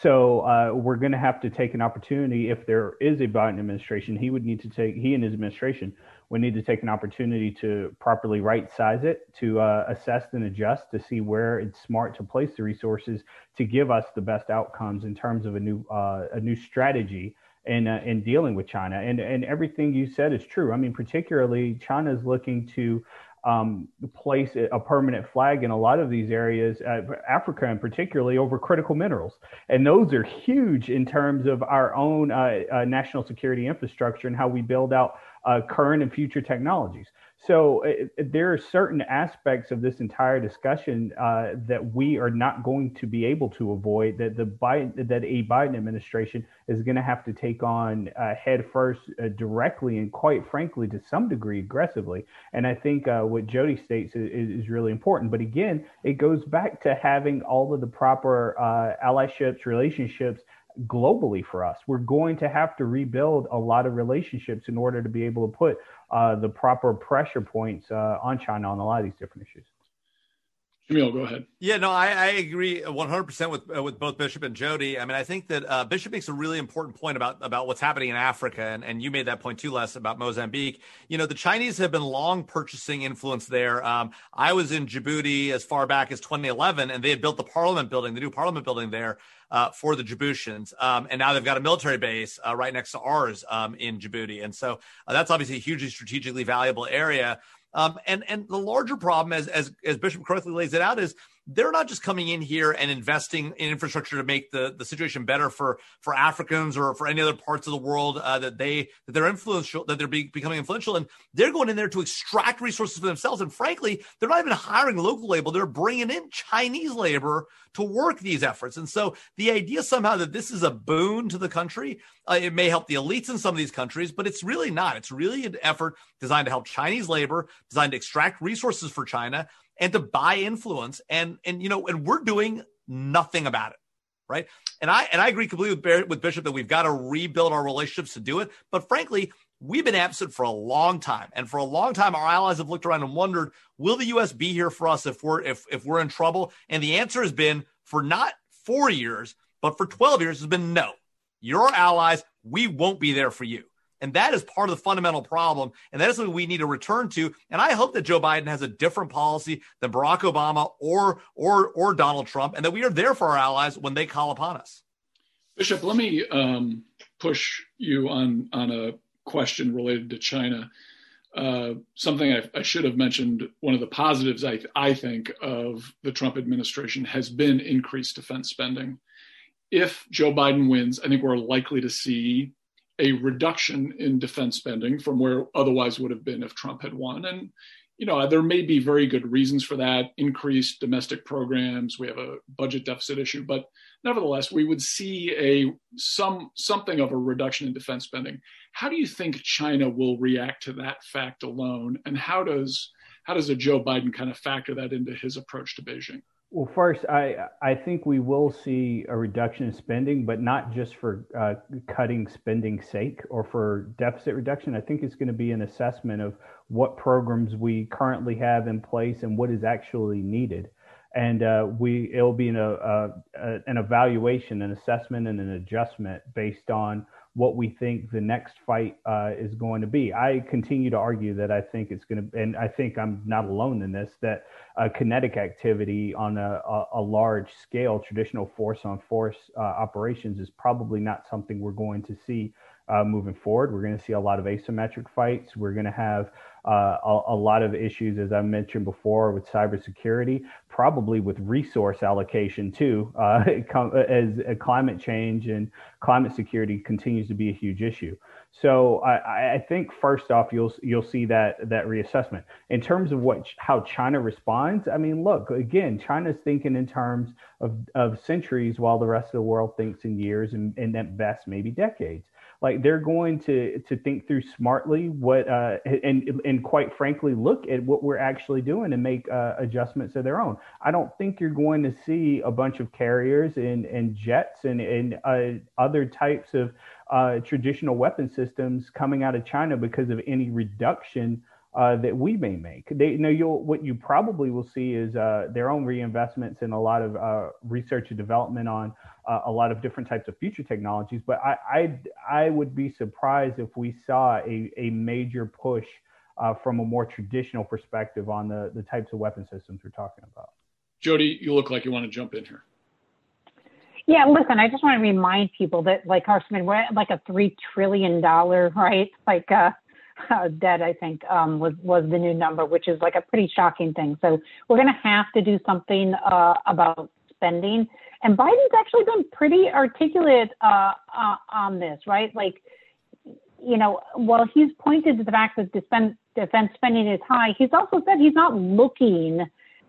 So uh, we're going to have to take an opportunity. If there is a Biden administration, he would need to take he and his administration would need to take an opportunity to properly right size it, to uh, assess and adjust, to see where it's smart to place the resources to give us the best outcomes in terms of a new uh, a new strategy in uh, in dealing with China. And and everything you said is true. I mean, particularly China is looking to um, place a permanent flag in a lot of these areas, uh, Africa and particularly over critical minerals. And those are huge in terms of our own uh, uh, national security infrastructure and how we build out uh, current and future technologies. So it, it, there are certain aspects of this entire discussion uh, that we are not going to be able to avoid. That the Biden, that a Biden administration is going to have to take on uh, head first, uh, directly, and quite frankly, to some degree, aggressively. And I think uh, what Jody states is, is, really important. But again, it goes back to having all of the proper uh, allyships, relationships globally for us. We're going to have to rebuild a lot of relationships in order to be able to put uh, the proper pressure points uh, on China on a lot of these different issues.
Jamil, go ahead.
Yeah, no, I, I agree 100% with uh, with both Bishop and Jody. I mean, I think that uh, Bishop makes a really important point about about what's happening in Africa, and, and you made that point too, Les, about Mozambique. You know, the Chinese have been long purchasing influence there. Um, I was in Djibouti as far back as 2011, and they had built the Parliament building, the new Parliament building there. Uh, for the Djiboutians. Um, and now they've got a military base uh, right next to ours um, in Djibouti. And so uh, that's obviously a hugely strategically valuable area. Um, and and the larger problem, as as as Bishop correctly lays it out, is they're not just coming in here and investing in infrastructure to make the, the situation better for for Africans or for any other parts of the world uh, that they that they're influential that they're be, becoming influential and they're going in there to extract resources for themselves. And frankly they're not even hiring local labor. They're bringing in Chinese labor to work these efforts. And so the idea somehow that this is a boon to the country uh, it may help the elites in some of these countries but it's really not. It's really an effort designed to help Chinese labor designed to extract resources for China and to buy influence. And and you know and we're doing nothing about it right? And i and i agree completely with, with bishop that we've got to rebuild our relationships to do it. But frankly we've been absent for a long time. And for a long time our allies have looked around and wondered will the us be here for us if we're if, if we're in trouble? And the answer has been for not four years but for 12 years has been no. You're our allies we won't be there for you and that is part of the fundamental problem. And that is something we need to return to. And I hope that Joe Biden has a different policy than Barack Obama or or or Donald Trump, and that we are there for our allies when they call upon us.
Bishop, let me um, push you on on a question related to China. Uh, something I, I, should have mentioned. One of the positives I, I think of the Trump administration has been increased defense spending. If Joe Biden wins, I think we're likely to see a reduction in defense spending from where otherwise would have been if Trump had won. And you know, there may be very good reasons for that. Increased domestic programs. We have a budget deficit issue, but nevertheless, we would see a some something of a reduction in defense spending. How do you think China will react to that fact alone, and how does how does a Joe Biden kind of factor that into his approach to Beijing?
Well, first, I I think we will see a reduction in spending, but not just for uh, cutting spending sake or for deficit reduction. I think it's going to be an assessment of what programs we currently have in place and what is actually needed, and uh, we it'll be an, a, a, an evaluation, an assessment, and an adjustment based on what we think the next fight uh, is going to be. I continue to argue that I think it's going to, and I think I'm not alone in this, that uh, kinetic activity on a, a, a, large scale, traditional force on force uh, operations is probably not something we're going to see uh, moving forward. We're going to see a lot of asymmetric fights. We're going to have uh, a, a, lot of issues, as I mentioned before, with cybersecurity, probably with resource allocation too, uh, as climate change and climate security continues to be a huge issue. So I, I, think first off, you'll you'll see that that reassessment in terms of what how China responds. I mean, look again, China's thinking in terms of of centuries, while the rest of the world thinks in years and, and at best maybe decades like they're going to to think through smartly what uh, and and quite frankly look at what we're actually doing and make uh, adjustments of their own. I don't think you're going to see a bunch of carriers and and jets and and uh, other types of uh, traditional weapon systems coming out of China because of any reduction uh, that we may make. They you know you'll what you probably will see is uh, their own reinvestments in a lot of uh, research and development on uh, a lot of different types of future technologies. But I I, I would be surprised if we saw a, a major push uh, from a more traditional perspective on the the types of weapon systems we're talking about.
Jody, you look like you want to jump in here.
Yeah, listen, I just want to remind people that like Carson, we're at like a three trillion dollar, right? Like uh uh, dead, I think, um, was was the new number, which is like a pretty shocking thing. So we're going to have to do something uh, about spending. And Biden's actually been pretty articulate uh, uh, on this, right? Like, you know, while he's pointed to the fact that defense, defense spending is high, he's also said he's not looking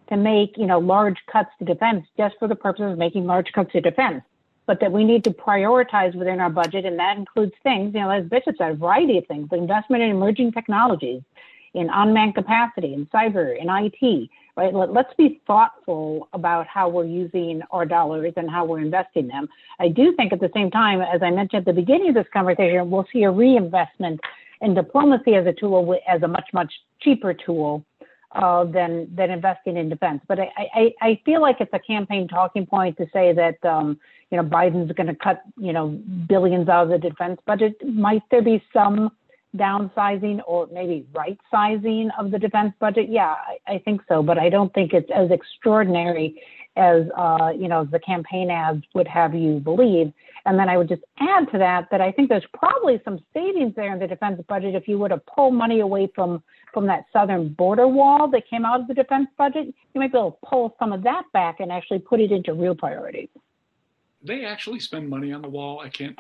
to make, you know, large cuts to defense just for the purpose of making large cuts to defense but that we need to prioritize within our budget, and that includes things, you know, as Bishop said, a variety of things, investment in emerging technologies, in unmanned capacity, in cyber, in IT, right? Let, us be thoughtful about how we're using our dollars and how we're investing them. I do think at the same time, as I mentioned at the beginning of this conversation, we'll see a reinvestment in diplomacy as a tool, as a much, much cheaper tool uh, than than investing in defense. But I, I, I feel like it's a campaign talking point to say that um, you know Biden's going to cut you know billions out of the defense budget. Might there be some downsizing or maybe right sizing of the defense budget? Yeah, I, I think so, but I don't think it's as extraordinary as uh, you know the campaign ads would have you believe. And then I would just add to that that I think there's probably some savings there in the defense budget if you were to pull money away from from that southern border wall that came out of the defense budget. You might be able to pull some of that back and actually put it into real priorities.
They actually spend money on the wall. I can't.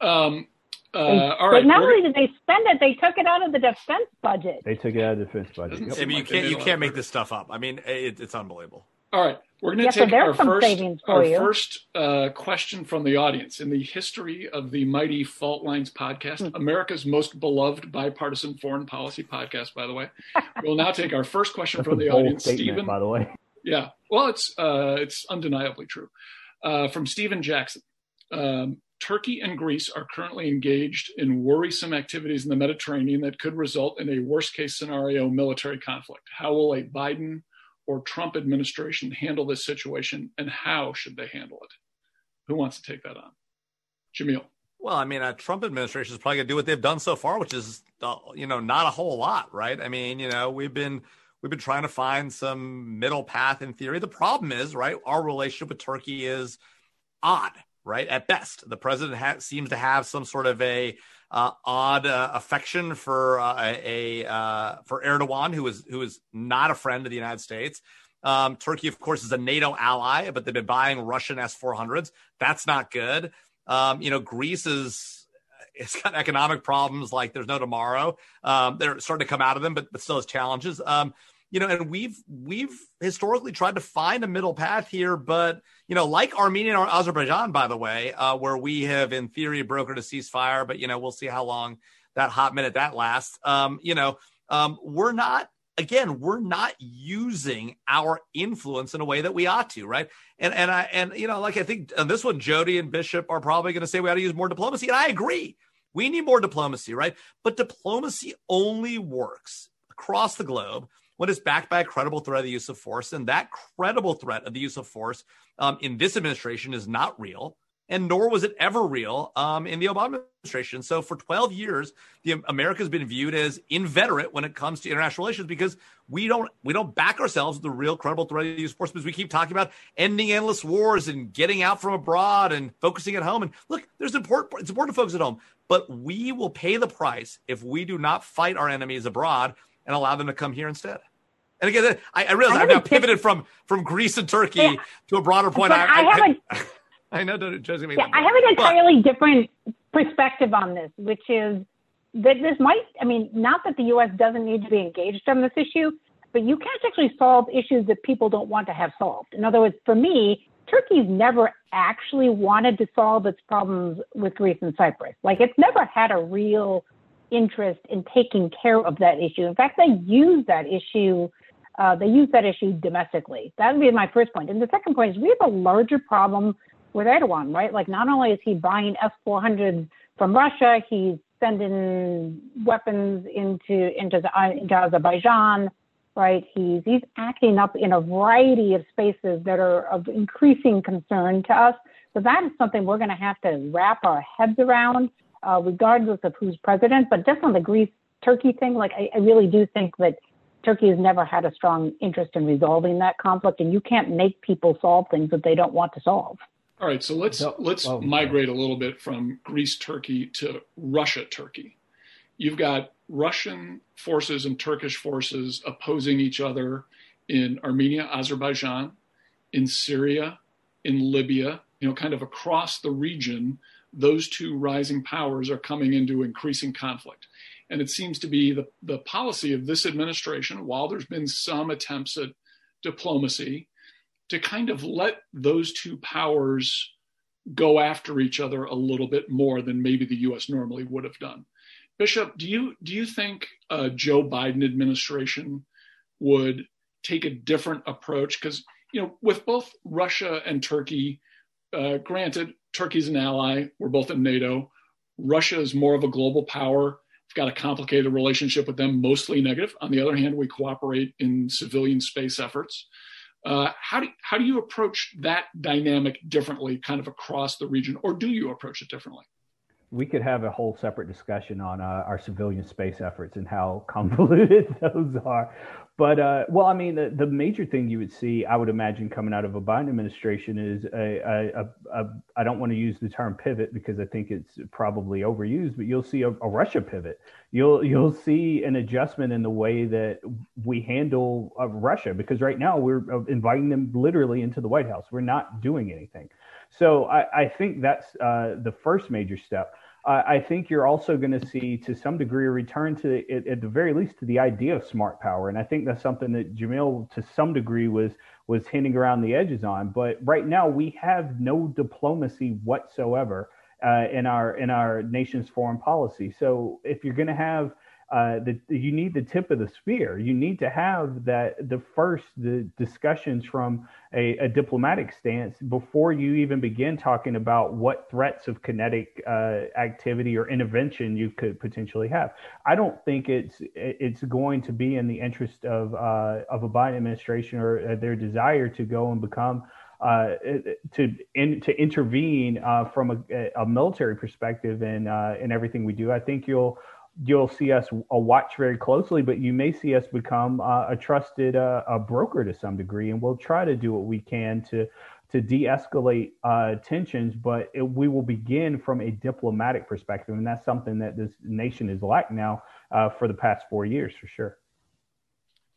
Um, uh,
all right. But not only did they spend it, they took it out of the defense budget.
They took it out of the defense budget.
Yep. I mean, you can't you can't make this stuff up. I mean, it, it's unbelievable.
All right. We're going to take our first, our first uh, question from the audience. In the history of the Mighty Fault Lines podcast, mm-hmm. America's most beloved bipartisan foreign policy podcast, by the way, we'll now take our first question from the audience. Stephen,
by the way.
Yeah. Well, it's, uh, it's undeniably true. Uh, from Stephen Jackson. Um, Turkey and Greece are currently engaged in worrisome activities in the Mediterranean that could result in a worst case scenario military conflict. How will a Biden or Trump administration handle this situation, and how should they handle it? Who wants to take that on? Jamil.
Well, I mean, a Trump administration is probably going to do what they've done so far, which is, you know, not a whole lot, right? I mean, you know, we've been we've been trying to find some middle path in theory. The problem is, right, our relationship with Turkey is odd, right? At best, the president ha- seems to have some sort of a uh, odd uh, affection for uh, a uh, for Erdogan, who is who is not a friend of the United States. Um, Turkey, of course, is a NATO ally, but they've been buying Russian S four hundreds. That's not good. Um, you know, Greece is it's got economic problems like there's no tomorrow. Um, they're starting to come out of them, but but still has challenges. Um, you know, and we've we've historically tried to find a middle path here, but you know, like Armenia or Azerbaijan, by the way, uh, where we have in theory brokered a ceasefire, but you know, we'll see how long that hot minute that lasts. Um, you know, um, we're not again, we're not using our influence in a way that we ought to, right? And and I and you know, like I think on this one, Jody and Bishop are probably going to say we ought to use more diplomacy, and I agree. We need more diplomacy, right? But diplomacy only works across the globe what is backed by a credible threat of the use of force. And that credible threat of the use of force um, in this administration is not real. and nor was it ever real um, in the Obama administration. So for 12 years, the America has been viewed as inveterate when it comes to international relations because we don't we don't back ourselves with the real credible threat of these force because we keep talking about ending endless wars and getting out from abroad and focusing at home. And look, there's important it's important to focus at home, but we will pay the price if we do not fight our enemies abroad and allow them to come here instead. And again, I, I realize I have now pivoted from from Greece and Turkey yeah. to a broader point.
I, I, haven't.
I know Josie
yeah, I have an entirely but, different perspective on this, which is that this might, I mean, not that the U.S. doesn't need to be engaged on this issue, but you can't actually solve issues that people don't want to have solved. In other words, for me, Turkey's never actually wanted to solve its problems with Greece and Cyprus. Like it's never had a real interest in taking care of that issue. In fact, they use that issue. Uh, they use that issue domestically. That would be my first point. And the second point is we have a larger problem with Erdogan, right? Like not only is he buying S-400s from Russia, he's sending weapons into into, the, into Azerbaijan, right? He's he's acting up in a variety of spaces that are of increasing concern to us. So that is something we're going to have to wrap our heads around, uh, regardless of who's president. But just on the Greece Turkey thing, like I, I really do think that Turkey has never had a strong interest in resolving that conflict, and you can't make people solve things that they don't want to solve.
All right, so let's no, let's oh, migrate a little bit from Greece Turkey to Russia Turkey. You've got Russian forces and Turkish forces opposing each other in Armenia, Azerbaijan, in Syria, in Libya, you know, kind of across the region, those two rising powers are coming into increasing conflict. And it seems to be the, the policy of this administration, while there's been some attempts at diplomacy, to kind of let those two powers go after each other a little bit more than maybe the U.S. normally would have done. Bishop, do you do you think Joe Biden administration would take a different approach? Because you know, with both Russia and Turkey, uh, granted, Turkey's an ally. We're both in NATO. Russia is more of a global power. We've got a complicated relationship with them, mostly negative. On the other hand, we cooperate in civilian space efforts. Uh, how do how do you approach that dynamic differently, kind of across the region, or do you approach it differently?
We could have a whole separate discussion on uh, our civilian space efforts and how convoluted those are. But uh, well, I mean, the, the major thing you would see, I would imagine, coming out of a Biden administration is a, a, a, a I don't want to use the term pivot because I think it's probably overused, but you'll see a, a Russia pivot. You'll you'll see an adjustment in the way that we handle uh, Russia because right now we're uh, inviting them literally into the White House. We're not doing anything. So I, I think that's uh, the first major step uh, I think you're also going to see, to some degree, a return to, at, the very least, to the idea of smart power. And I think that's something that Jamil, to some degree, was was hinting around the edges on. But right now, we have no diplomacy whatsoever uh, in our in our nation's foreign policy. So if you're going to have uh, the, you need the tip of the spear. You need to have that the first the discussions from a, a diplomatic stance before you even begin talking about what threats of kinetic uh, activity or intervention you could potentially have. I don't think it's it's going to be in the interest of uh, of a Biden administration or uh, their desire to go and become. Uh, to in, to intervene uh, from a, a, military perspective in uh, in everything we do. I think you'll you'll see us uh, watch very closely, but you may see us become uh, a trusted uh, a broker to some degree, and we'll try to do what we can to to de-escalate uh, tensions. But it, we will begin from a diplomatic perspective, and that's something that this nation is lacking now uh, for the past four years, for sure.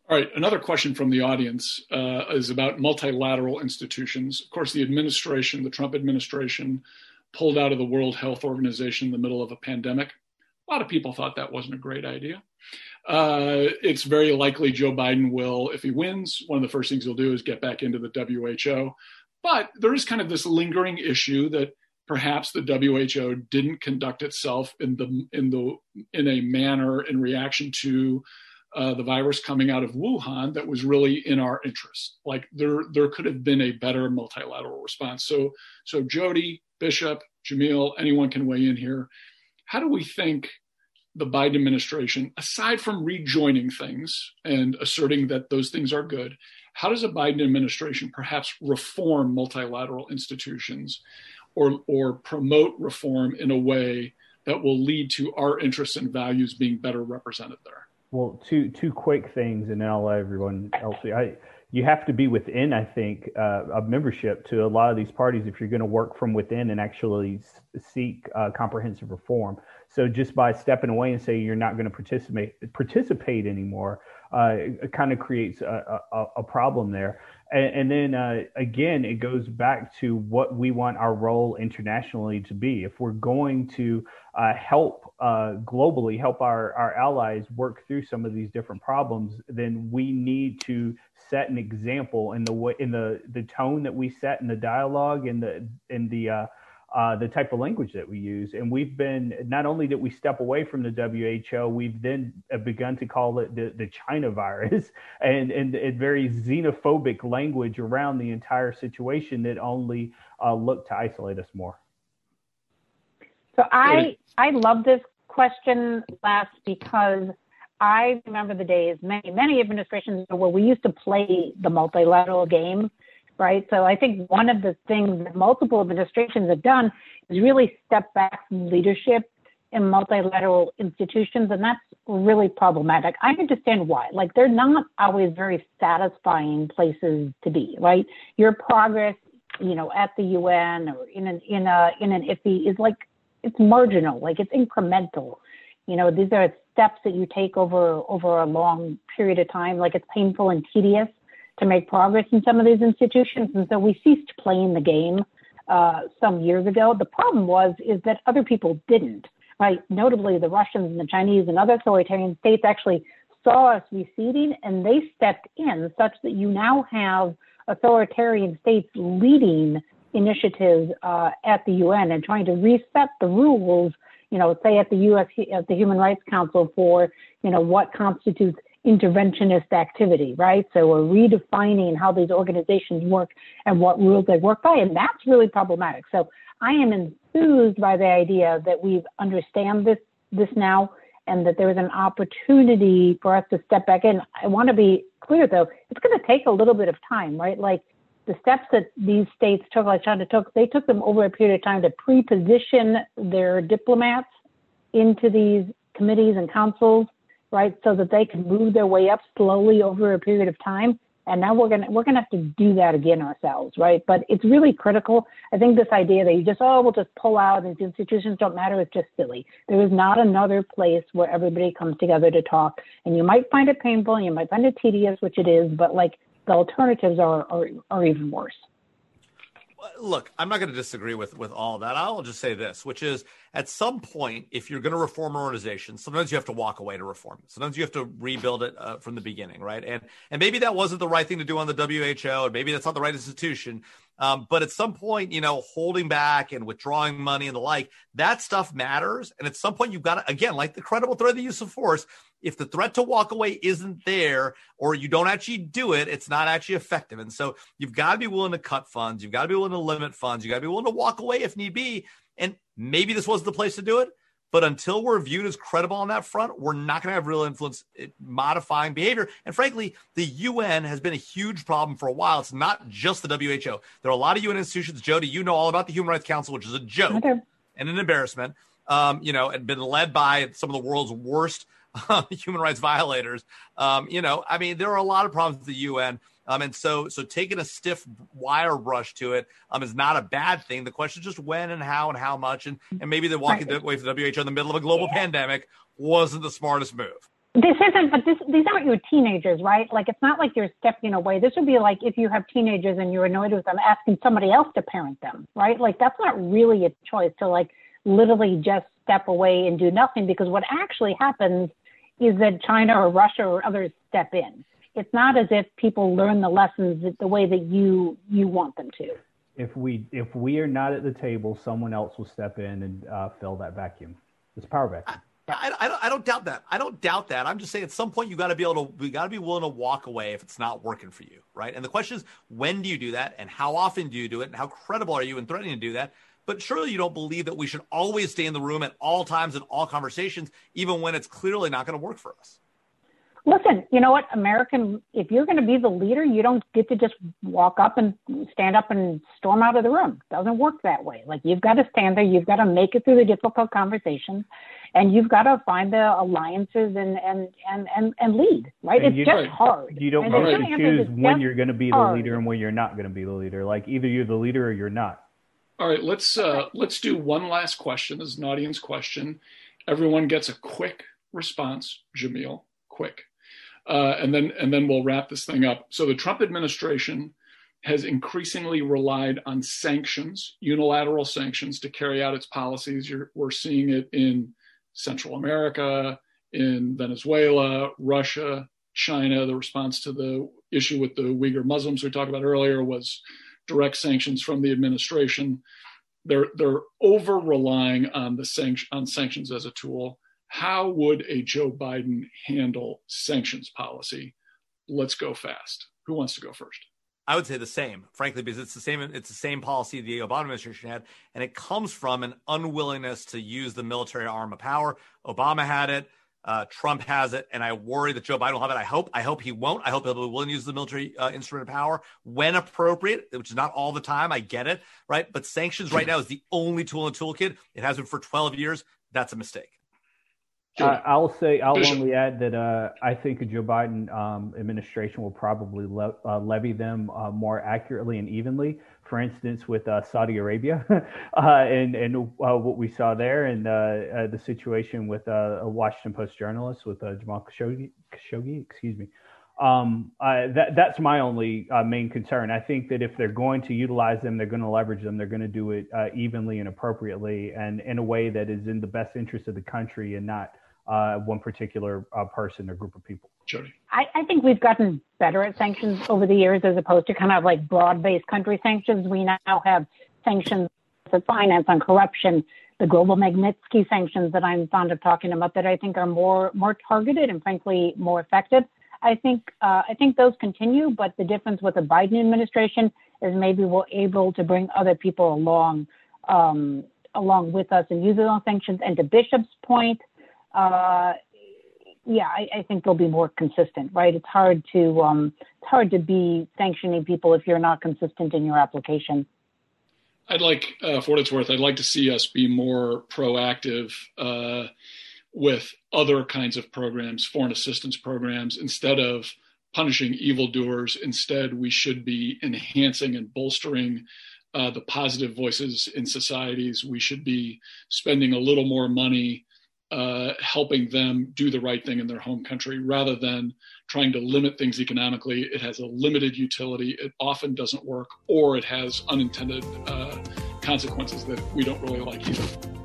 All right, another question from the audience uh, is about multilateral institutions. Of course, the administration, the Trump administration, pulled out of the World Health Organization in the middle of a pandemic a lot of people thought that wasn't a great idea. Uh, it's very likely Joe Biden will, if he wins, one of the first things he'll do is get back into the WHO. But there is kind of this lingering issue that perhaps the WHO didn't conduct itself in the in the in a manner in reaction to uh, the virus coming out of Wuhan that was really in our interest. Like there there could have been a better multilateral response. So so Jody Bishop Jamil, anyone can weigh in here how do we think the Biden administration, aside from rejoining things and asserting that those things are good, how does a Biden administration perhaps reform multilateral institutions? or, or promote reform in a way that will lead to our interests and values being better represented there?
Well, two two quick things, and then I'll let everyone else. I you have to be within, I think, uh, a membership to a lot of these parties if you're going to work from within and actually seek uh, comprehensive reform. So just by stepping away and saying you're not going to participate participate anymore, uh, it kind of creates a, a, a, problem there. And, and then uh, again, it goes back to what we want our role internationally to be. If we're going to uh, help uh, globally, help our, our allies work through some of these different problems, then we need to set an example in the way in the the tone that we set in the dialogue and the in the uh, uh, the type of language that we use. And we've been not only did we step away from the WHO, we've then begun to call it the, the China virus and, and, and very xenophobic language around the entire situation that only uh, look to isolate us more.
So I I love this question last because I remember the days many many administrations where we used to play the multilateral game right? So I think one of the things that multiple administrations have done is really step back from leadership in multilateral institutions, and that's really problematic. I understand why. Like they're not always very satisfying places to be, right? Your progress, you know, at the UN or in an in a in an IFI is like it's marginal, like it's incremental. You know, these are steps that you take over over a long period of time. Like it's painful and tedious to make progress in some of these institutions. And so we ceased playing the game uh, some years ago. The problem was is that other people didn't. Right? Notably, the Russians and the Chinese and other authoritarian states actually saw us receding, and they stepped in, such that you now have authoritarian states leading initiatives uh, at the UN and trying to reset the rules. You know, say at the U.S. at the Human Rights Council for you know what constitutes interventionist activity, right? So we're redefining how these organizations work and what rules they work by, and that's really problematic. So I am enthused by the idea that we understand this this now and that there is an opportunity for us to step back in. I want to be clear though, it's going to take a little bit of time, right? Like the steps that these states took, like China took, they took them over a period of time to pre-position their diplomats into these committees and councils right? So that they can move their way up slowly over a period of time. And now we're gonna we're gonna have to do that again ourselves, right? But it's really critical. I think this idea that you just oh we'll just pull out and institutions don't matter is just silly. There is not another place where everybody comes together to talk. And you might find it painful, and you might find it tedious, which it is, but like the alternatives are are, are even worse
look, I'm not going to disagree with with all that. I'll just say this, which is at some point, if you're going to reform an organization, sometimes you have to walk away to reform it. Sometimes you have to rebuild it uh, from the beginning, right? And and maybe that wasn't the right thing to do on the WHO, and maybe that's not the right institution. Um, but at some point, you know, holding back and withdrawing money and the like, that stuff matters. And at some point, you've got to, again, like the credible threat of the use of force, if the threat to walk away isn't there or you don't actually do it, it's not actually effective. And so you've got to be willing to cut funds. You've got to be willing to limit funds. You've got to be willing to walk away if need be. And maybe this was the place to do it. But until we're viewed as credible on that front, we're not going to have real influence modifying behavior. And frankly, the UN has been a huge problem for a while. It's not just the WHO. There are a lot of UN institutions. Jody, you know all about the Human Rights Council, which is a joke and an embarrassment. Um, you know, and been led by some of the world's worst uh, human rights violators. Um, you know, I mean, there are a lot of problems with the UN. Um, and so, so taking a stiff wire brush to it um, is not a bad thing. The question is just when and how and how much, and, and maybe the walking right. away from the WHO in the middle of a global yeah. pandemic wasn't the smartest move.
This isn't, but this, these aren't your teenagers, right? Like, it's not like you're stepping away. This would be like if you have teenagers and you're annoyed with them, asking somebody else to parent them, right? Like, that's not really a choice to like literally just step away and do nothing because what actually happens is that China or Russia or others step in it's not as if people learn the lessons the way that you you want them to.
If we if we are not at the table, someone else will step in and uh, fill that vacuum. It's power vacuum.
I, I, I, don't doubt that. I don't doubt that. I'm just saying at some point you got to be able to we got to be willing to walk away if it's not working for you, right? And the question is when do you do that, and how often do you do it, and how credible are you in threatening to do that? But surely you don't believe that we should always stay in the room at all times in all conversations, even when it's clearly not going to work for us.
Listen, you know what, American, if you're going to be the leader, you don't get to just walk up and stand up and storm out of the room. It doesn't work that way. Like you've got to stand there, you've got to make it through the difficult conversations, and you've got to find the alliances and and and and, and lead. Right?
And
it's just
don't-
hard.
You don't
And
get to choose
is
when you're going to be the
hard.
leader and when you're not going to be the leader. Like either you're the leader or you're not.
All right, let's uh, let's do one last question. This is an audience question. Everyone gets a quick response. Jamil, quick, uh, and then and then we'll wrap this thing up. So the Trump administration has increasingly relied on sanctions, unilateral sanctions, to carry out its policies. You're, we're seeing it in Central America, in Venezuela, Russia, China. The response to the issue with the Uyghur Muslims we talked about earlier was direct sanctions from the administration. They're they're over relying on the sanction on sanctions as a tool. How would a Joe Biden handle sanctions policy? Let's go fast. Who wants to go first?
I would say the same, frankly, because it's the same. It's the same policy the Obama administration had, and it comes from an unwillingness to use the military arm of power. Obama had it, uh, Trump has it, and I worry that Joe Biden will have it. I hope, I hope he won't. I hope he'll be willing to use the military uh, instrument of power when appropriate, which is not all the time. I get it, right? But sanctions right now is the only tool in the toolkit. It has been for 12 years. That's a mistake.
I, I'll say I'll
Bishop.
only add that uh, I think a Joe Biden um, administration will probably le- uh, levy them uh, more accurately and evenly. For instance, with uh, Saudi Arabia uh, and and uh, what we saw there, and uh, uh, the situation with uh, a Washington Post journalist with uh, Jamal Khashoggi, Khashoggi, excuse me. Um, that that's my only uh, main concern. I think that if they're going to utilize them, they're going to leverage them. They're going to do it uh, evenly and appropriately, and in a way that is in the best interest of the country and not uh, one particular uh, person or group of people.
Jody.
I, I think we've gotten better at sanctions over the years as opposed to kind of like broad based country sanctions. We now have sanctions for finance on corruption, the global Magnitsky sanctions that I'm fond of talking about that I think are more more targeted and frankly more effective. I think uh, I think those continue, but the difference with the Biden administration is maybe we're able to bring other people along um, along with us and use those sanctions. And to Bishop's point, uh, yeah, I, I think they'll be more consistent, right? It's hard to um, it's hard to be sanctioning people if you're not consistent in your application.
I'd like, uh, for what it's worth, I'd like to see us be more proactive uh, with other kinds of programs, foreign assistance programs, instead of punishing evildoers. Instead, we should be enhancing and bolstering uh, the positive voices in societies. We should be spending a little more money uh, helping them do the right thing in their home country rather than trying to limit things economically. It has a limited utility. It often doesn't work, or it has unintended uh, consequences that we don't really like either.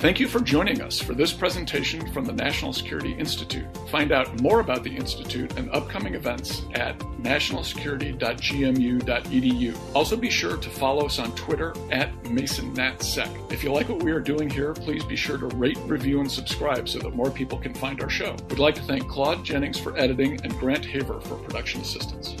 Thank you for joining us for this presentation from the National Security Institute. Find out more about the Institute and upcoming events at nationalsecurity.gmu.edu. Also be sure to follow us on Twitter at MasonNatSec. If you like what we are doing here, please be sure to rate, review, and subscribe so that more people can find our show. We'd like to thank Claude Jennings for editing and Grant Haver for production assistance.